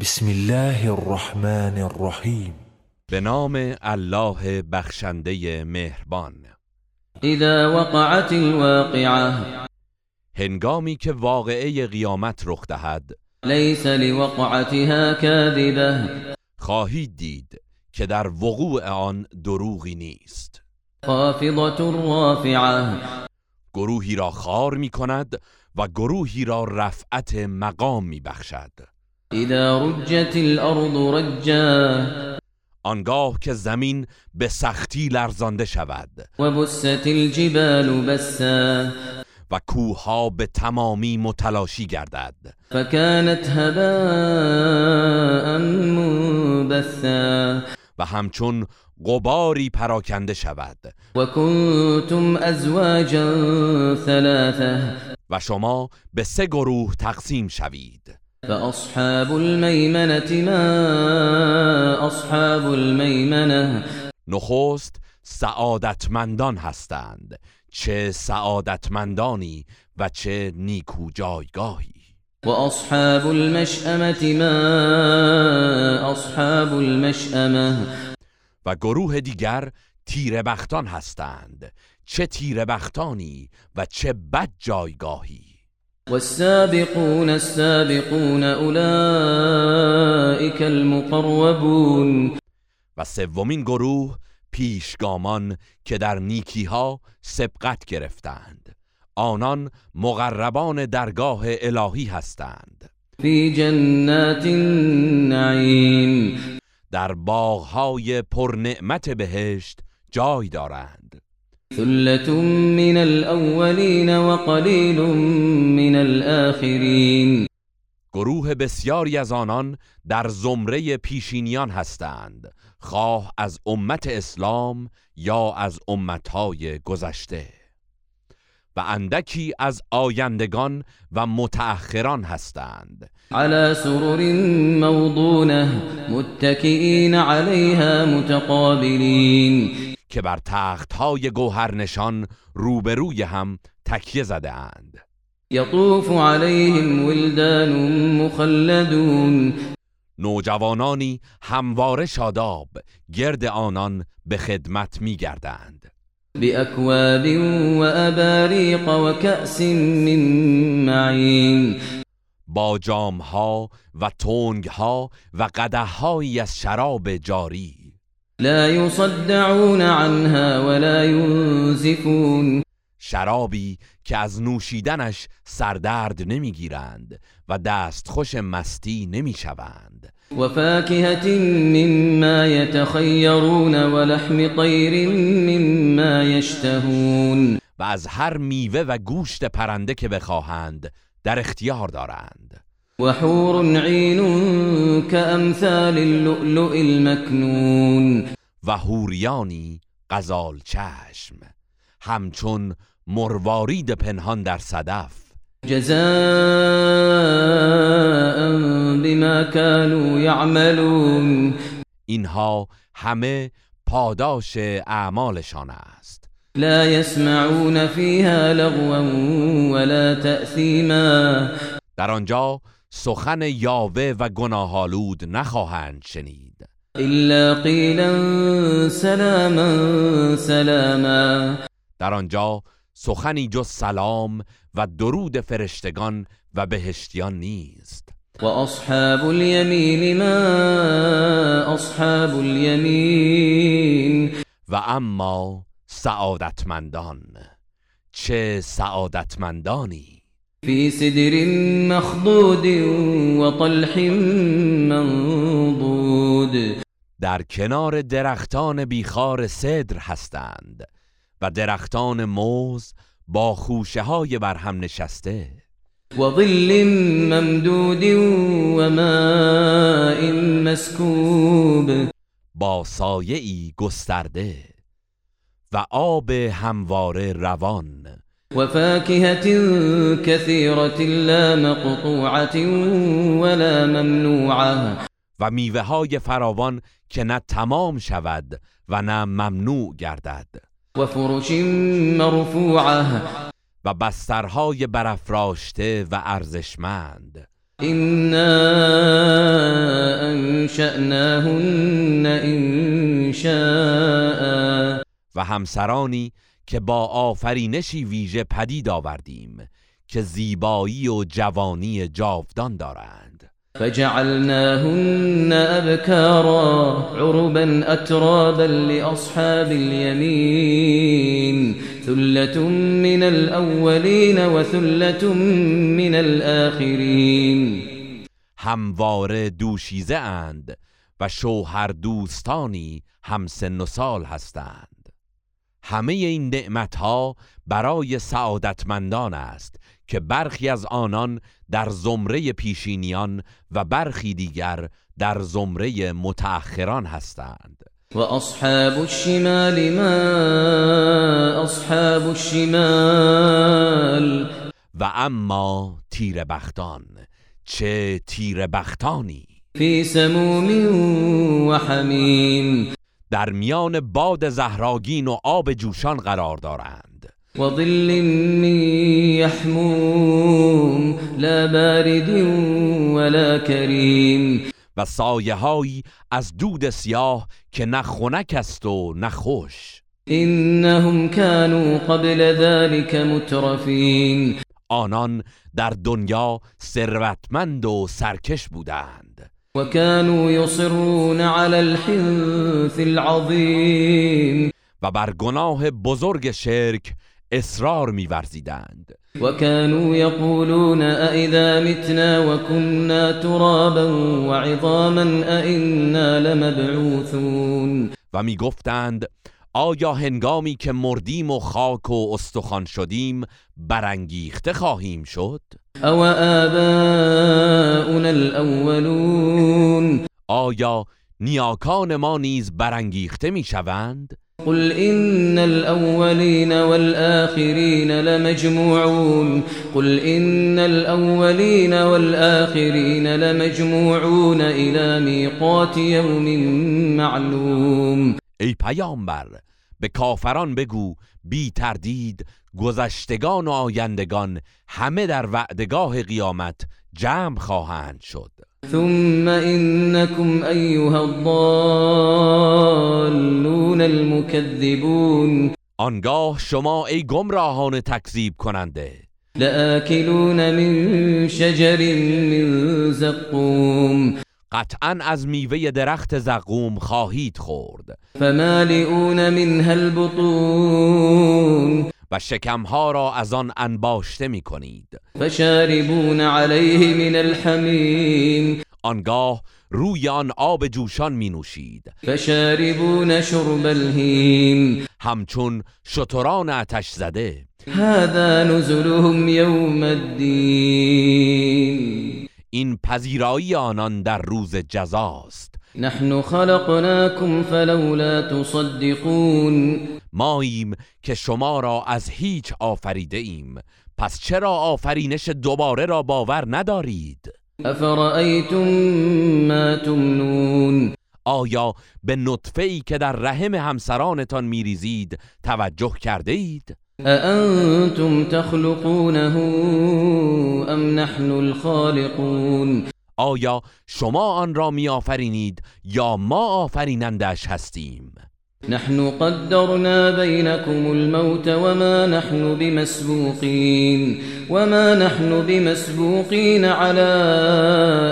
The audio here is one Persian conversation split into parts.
بسم الله الرحمن الرحیم به نام الله بخشنده مهربان. اذا وقعت الواقعه هنگامی که واقعه قیامت رخ دهد لیس لوقعتها كاذبه خواهید دید که در وقوع آن دروغی نیست. خافضة رافعه گروهی را خار می کند و گروهی را رفعت مقام می بخشد اذا رجت الارض رجا. آنگاه که زمین به سختی لرزانده شود. وبست الجبال بسا. و کوهها به تمامی متلاشی گردد. فكانت هباء منبثا. و همچون غباری پراکنده شود. وكنتم ازواجا ثلاثه و شما به سه گروه تقسیم شوید. فاصحاب الميمنه ما اصحاب الميمنه نخست سعادتمندان هستند چه سعادتمندانی و چه نیکو جایگاهی واصحاب المشأمه ما اصحاب المشأمه و گروه دیگر تیره بختان هستند چه تیره بختانی و چه بد جایگاهی والسابقون السابقون اولئك المقربون. و سومین گروه پیشگامان که در نیکیها سبقت گرفتند. آنان مقربان درگاه الهی هستند. في جنات النعیم. در باغهای پرنعمت بهشت جای دارند. ثلة من الاولین وقلیل من الاخرین گروه بسیاری از آنان در زمره پیشینیان هستند خواه از امت اسلام یا از امتهای گذشته. و اندکی از آیندگان و متأخران هستند. على سرر موضونه متكئين عليها متقابلين که بر تختهای گوهرنشان روبروی هم تکیه زده اند يطوف عليهم ولدان مخلدون. نوجوانانی همواره شاداب گرد آنان به خدمت می گردند بأكواب وأباريق وكأس من معين با جامها و تنگها و قدههایی از شراب جاری لا يصدعون عنها ولا ينزفون. شرابی که از نوشیدنش سردرد نمی‌گیرند و دستخوش مستی نمی‌شوند. وفاكهة مما يتخيرون ولحم طير مما يشتهون. و از هر میوه و گوشت پرنده که بخواهند در اختیار دارند. وحور عين كأمثال اللؤلؤ المكنون. و هوریانی غزال چشم همچون مروارید پنهان در صدف. جزاء بما كانوا يعملون. اینها همه پاداش اعمالشان است. لا يسمعون فيها لغوا ولا تأثيما. در آنجا سخن یاوه و گناهالود نخواهند شنید. إلا قيلا سلاما سلاما. در آنجا سخنی جز سلام و درود فرشتگان و بهشتیان نیست. وأصحاب اليمين ما أصحاب اليمين و اما سعادتمندان. چه سعادتمندانی! في سدر مخضود وطلح منضود. در کنار درختان بیخار صدر هستند و درختان موز با خوشه های برهم نشسته. وظل ممدود وماء مسكوب با سایه گسترده و آب همواره روان. وفاكهة كثيرة لا مقطوعة ولا ممنوعة. و میوه های فراوان که نه تمام شود و نه ممنوع گردد. وفرش مرفوعة. و بسترهای برافراشته و ارزشمند. إنا أنشأناهن إنشاء و همسرانی که با آفرینشی ویژه پدید آوردیم که زیبایی و جوانی جاودان دارند. فجعلناهن أبكارا عربا أترابا لأصحاب اليمين ثلة من الأولين وثلة من الآخرين. همواره دوشیزه اند و شوهر دوستانی هم سن و سال هستند. همه این نعمتها برای سعادتمندان است که برخی از آنان در زمره پیشینیان و برخی دیگر در زمره متأخران هستند. و اصحاب الشمال ما اصحاب الشمال؟ و اما تیر بختان چه تیر بختانی فی سموم و حمیم. در میان باد زهراگین و آب جوشان قرار دارند. و ظل من یحموم لا بارد ولا کریم. و سایه هایی از دود سیاه که نه خنک است و نه خوش. انهم كانوا قبل ذلك مترفین. آنان در دنیا ثروتمند و سرکش بودند. وكانوا يصرون على الحنث العظيم. و بر گناه بزرگ شرک اصرار می‌ورزیدند. وكانوا يقولون أئذا متنا وكنا ترابا وعظاما أئنا لمبعوثون. و می‌گفتند آیا هنگامی که مردیم و خاک و استخوان شدیم برانگیخته خواهیم شد؟ آباؤنا الاولون آیا نیاکان ما نیز برانگیخته می‌شوند؟ قل إن الأولين والآخرين لمجموعون. قل إن الأولين والآخرين لمجموعون إلى ميقات يوم معلوم. ای پیامبر به کافران بگو بی تردید گذشتگان و آیندگان همه در وعدگاه قیامت جمع خواهند شد. ثم إنكم أيها الضالون المكذبون آنگاه شما ای گمراهان تکذیب کننده. لآكلون من شجر من زقوم. قطعا از میوه درخت زقوم خواهید خورد. فمالئون منها البطون. و شکمها را از آن انباشته می کنید فشاربون عليه من الحمیم. آنگاه روی آن آب جوشان می نوشید فشاربون شرب الهیم. همچون شتران آتش زده. هذا نزلهم يوم الدين این پذیرایی آنان در روز جزاست. نحن خلقناكم فلولا تصدقون. ماییم که شما را از هیچ آفریده ایم. پس چرا آفرینش دوباره را باور ندارید؟ افرأيتم ما تمنون. آیا به نطفه ای که در رحم همسرانتان میریزید توجه کرده اید؟ أأنتم تخلقونه أم نحن الخالقون؟ آیا شما آن را می آفرینید یا ما آفرینندش هستیم؟ نحن قدرنا بينكم الموت وما نحن بمسبوقين. وما نحن بمسبوقين على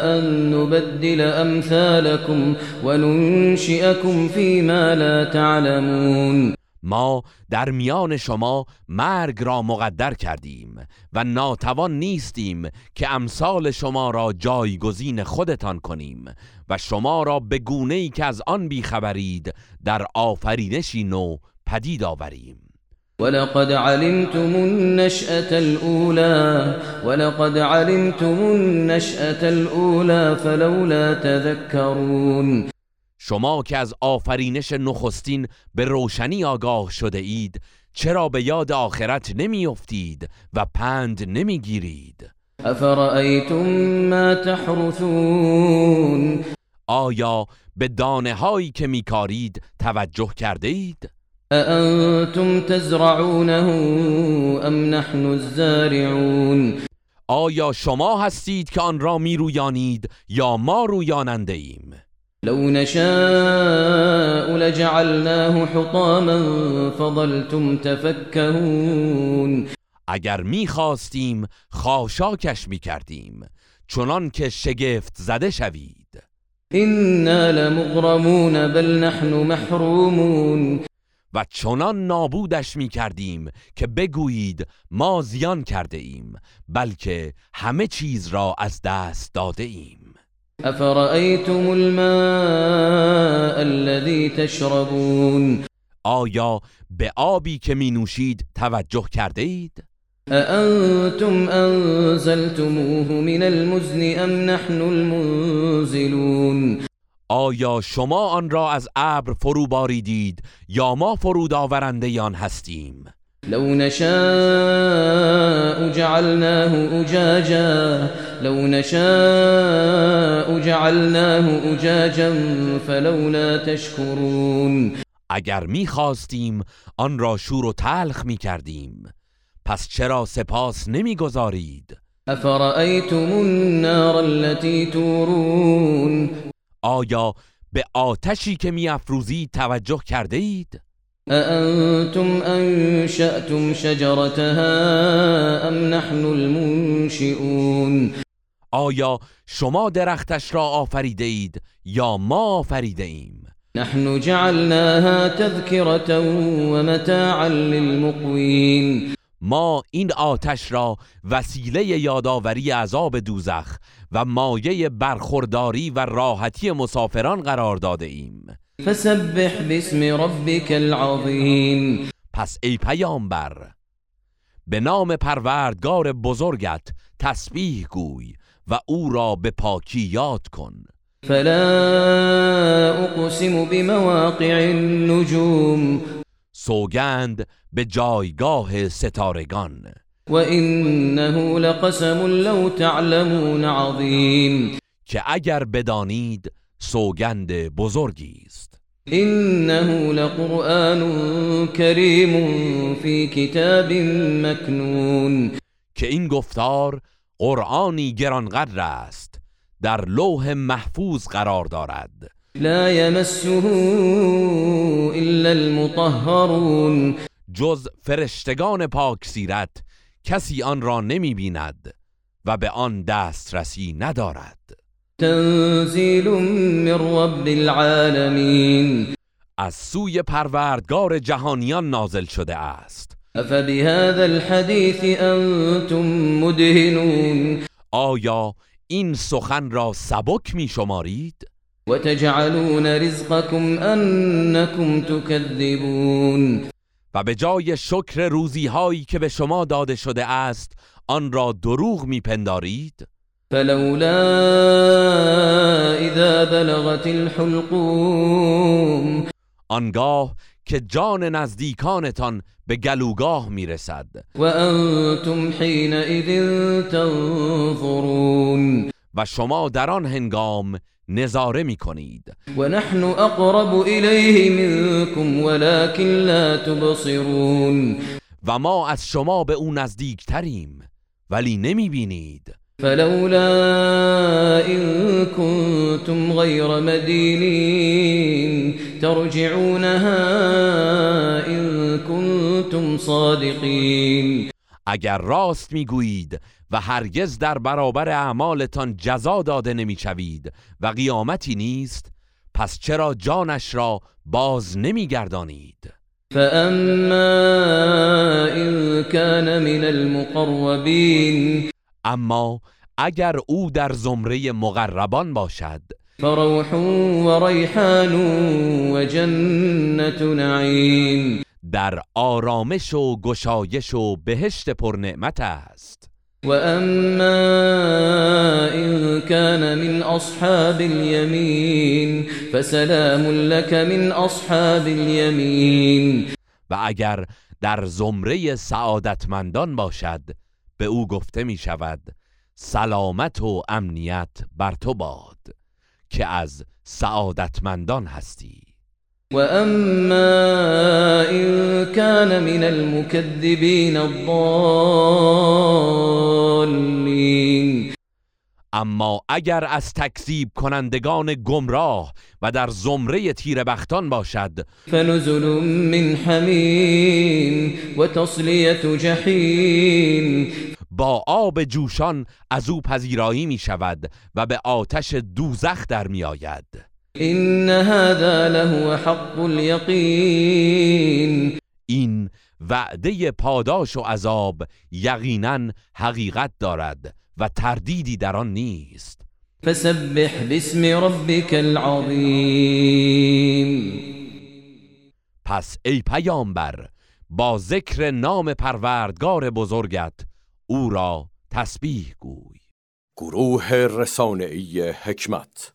أن نبدل أمثالكم وننشئكم فيما لا تعلمون. ما در میان شما مرگ را مقدر کردیم و ناتوان نیستیم که امثال شما را جایگزین خودتان کنیم و شما را به گونه ای که از آن بیخبرید در آفرینشی نو پدید آوریم. ولقد علمتم النشأة الأولى ولقد علمتم النشأة الأولى فلولا تذكرون. شما که از آفرینش نخستین به روشنی آگاه شده اید چرا به یاد آخرت نمی افتید و پند نمی گیرید ما تحرثون آیا به دانه هایی که می کارید توجه کرده اید؟ أأنتم تزرعونه أم نحن الزارعون آیا شما هستید که آن را می رویانید یا ما رویاننده ایم؟ لو نشاء لجعلناه حطاما فظلتم تفكهون. اگر می‌خواستیم خاشاکش می‌کردیم چنان که شگفت زده شوید. إنا لمغرمون بل نحن محرومون. و چنان نابودش می‌کردیم که بگویید ما زیان کرده ایم بلکه همه چیز را از دست داده ایم. أفرأيتم الماء الذي تشربون؟ آیا به آبی که می نوشید توجه کرده اید؟ أأنتم أنزلتموه من المزن أم نحن المنزلون؟ آیا شما آن را از ابر فرو باریدید یا ما فرود آورنده آن هستیم؟ لو نشاء جعلناه أجاجا لو نشاء جعلناه أجاجا فلولا تشكرون. اگر می‌خواستیم آن را شور و تلخ می کردیم پس چرا سپاس نمی‌گذارید؟ أفرأيتم النار التي تورون. آیا به آتشی که میافروزید توجه کرده اید أأنتم أنشأتم شجرتها أم نحن المنشئون آیا شما درختش را آفریده اید یا ما آفریده ایم؟ نحن جعلناها تذكرة ومتاعا للمقوين ما این آتش را وسیله یادآوری عذاب دوزخ و مایه برخورداری و راحتی مسافران قرار داده ایم. فسبح باسم ربك العظيم. پس ای پیامبر به نام پروردگار بزرگت تسبیح گوی و او را به پاکی یاد کن. فلا أقسم بمواقع النجوم. سوگند به جایگاه ستارگان. وإنه لقسم لو تعلمون عظيم که اگر بدانید سوگند بزرگی است. إنه لقرآن كريم في كتاب مكنون که این گفتار قرآنی گرانقدر است در لوح محفوظ قرار دارد. لا يمسه إلا المطهرون. جز فرشتگان پاک سیرت کسی آن را نمی بیند و به آن دسترسی ندارد. تنزيل من رب العالمين از سوی پروردگار جهانیان نازل شده است أفبهذا الحديث أنتم مدهنون آیا این سخن را سبک می شمارید؟ وتجعلون رزقكم أنكم تكذبون و به جای شکر روزی هایی که به شما داده شده است آن را دروغ می پندارید؟ فلولا إذا بلغت الحلقوم. آنگاه که جان نزدیکانتان به گلوگاه می رسد وأنتم حينئذ تنظرون. و شما در آن هنگام نظاره می کنید ونحن أقرب إليه منكم ولكن لا تبصرون. و ما از شما به او نزدیکتریم ولی نمی بینید فلولا إن كنتم غير مدينين ترجعونها إن كنتم صادقين. اگر راست می‌گویید و هرگز در برابر اعمالتان جزا داده نمی‌شوید و قیامتی نیست پس چرا جانش را باز نمیگردانید؟ فأما إن كان من المقربين اما اگر او در زمره مقربان باشد. فروح وريحان وجنة نعيم در آرامش و گشایش و بهشت پرنعمت است. وأما إن كان من أصحاب اليمين فسلام لك من أصحاب اليمين و اگر در زمره سعادتمندان باشد به او گفته می شود سلامت و امنیت بر تو باد که از سعادتمندان هستی. وأما إن كان من المكذبين الضالين اما اگر از تکذیب کنندگان گمراه و در زمره تیربختان باشد. فنزل من حمیم و تصلیت جحیم. با آب جوشان از او پذیرایی می شود و به آتش دوزخ در می آید. این هذا له حق الیقین. این وعده پاداش و عذاب یقینا حقیقت دارد و تردیدی در آن نیست. فسبح باسم ربك العظیم. پس ای پیامبر با ذکر نام پروردگار بزرگت او را تسبیح گوی. گروه رسانه‌ای حکمت.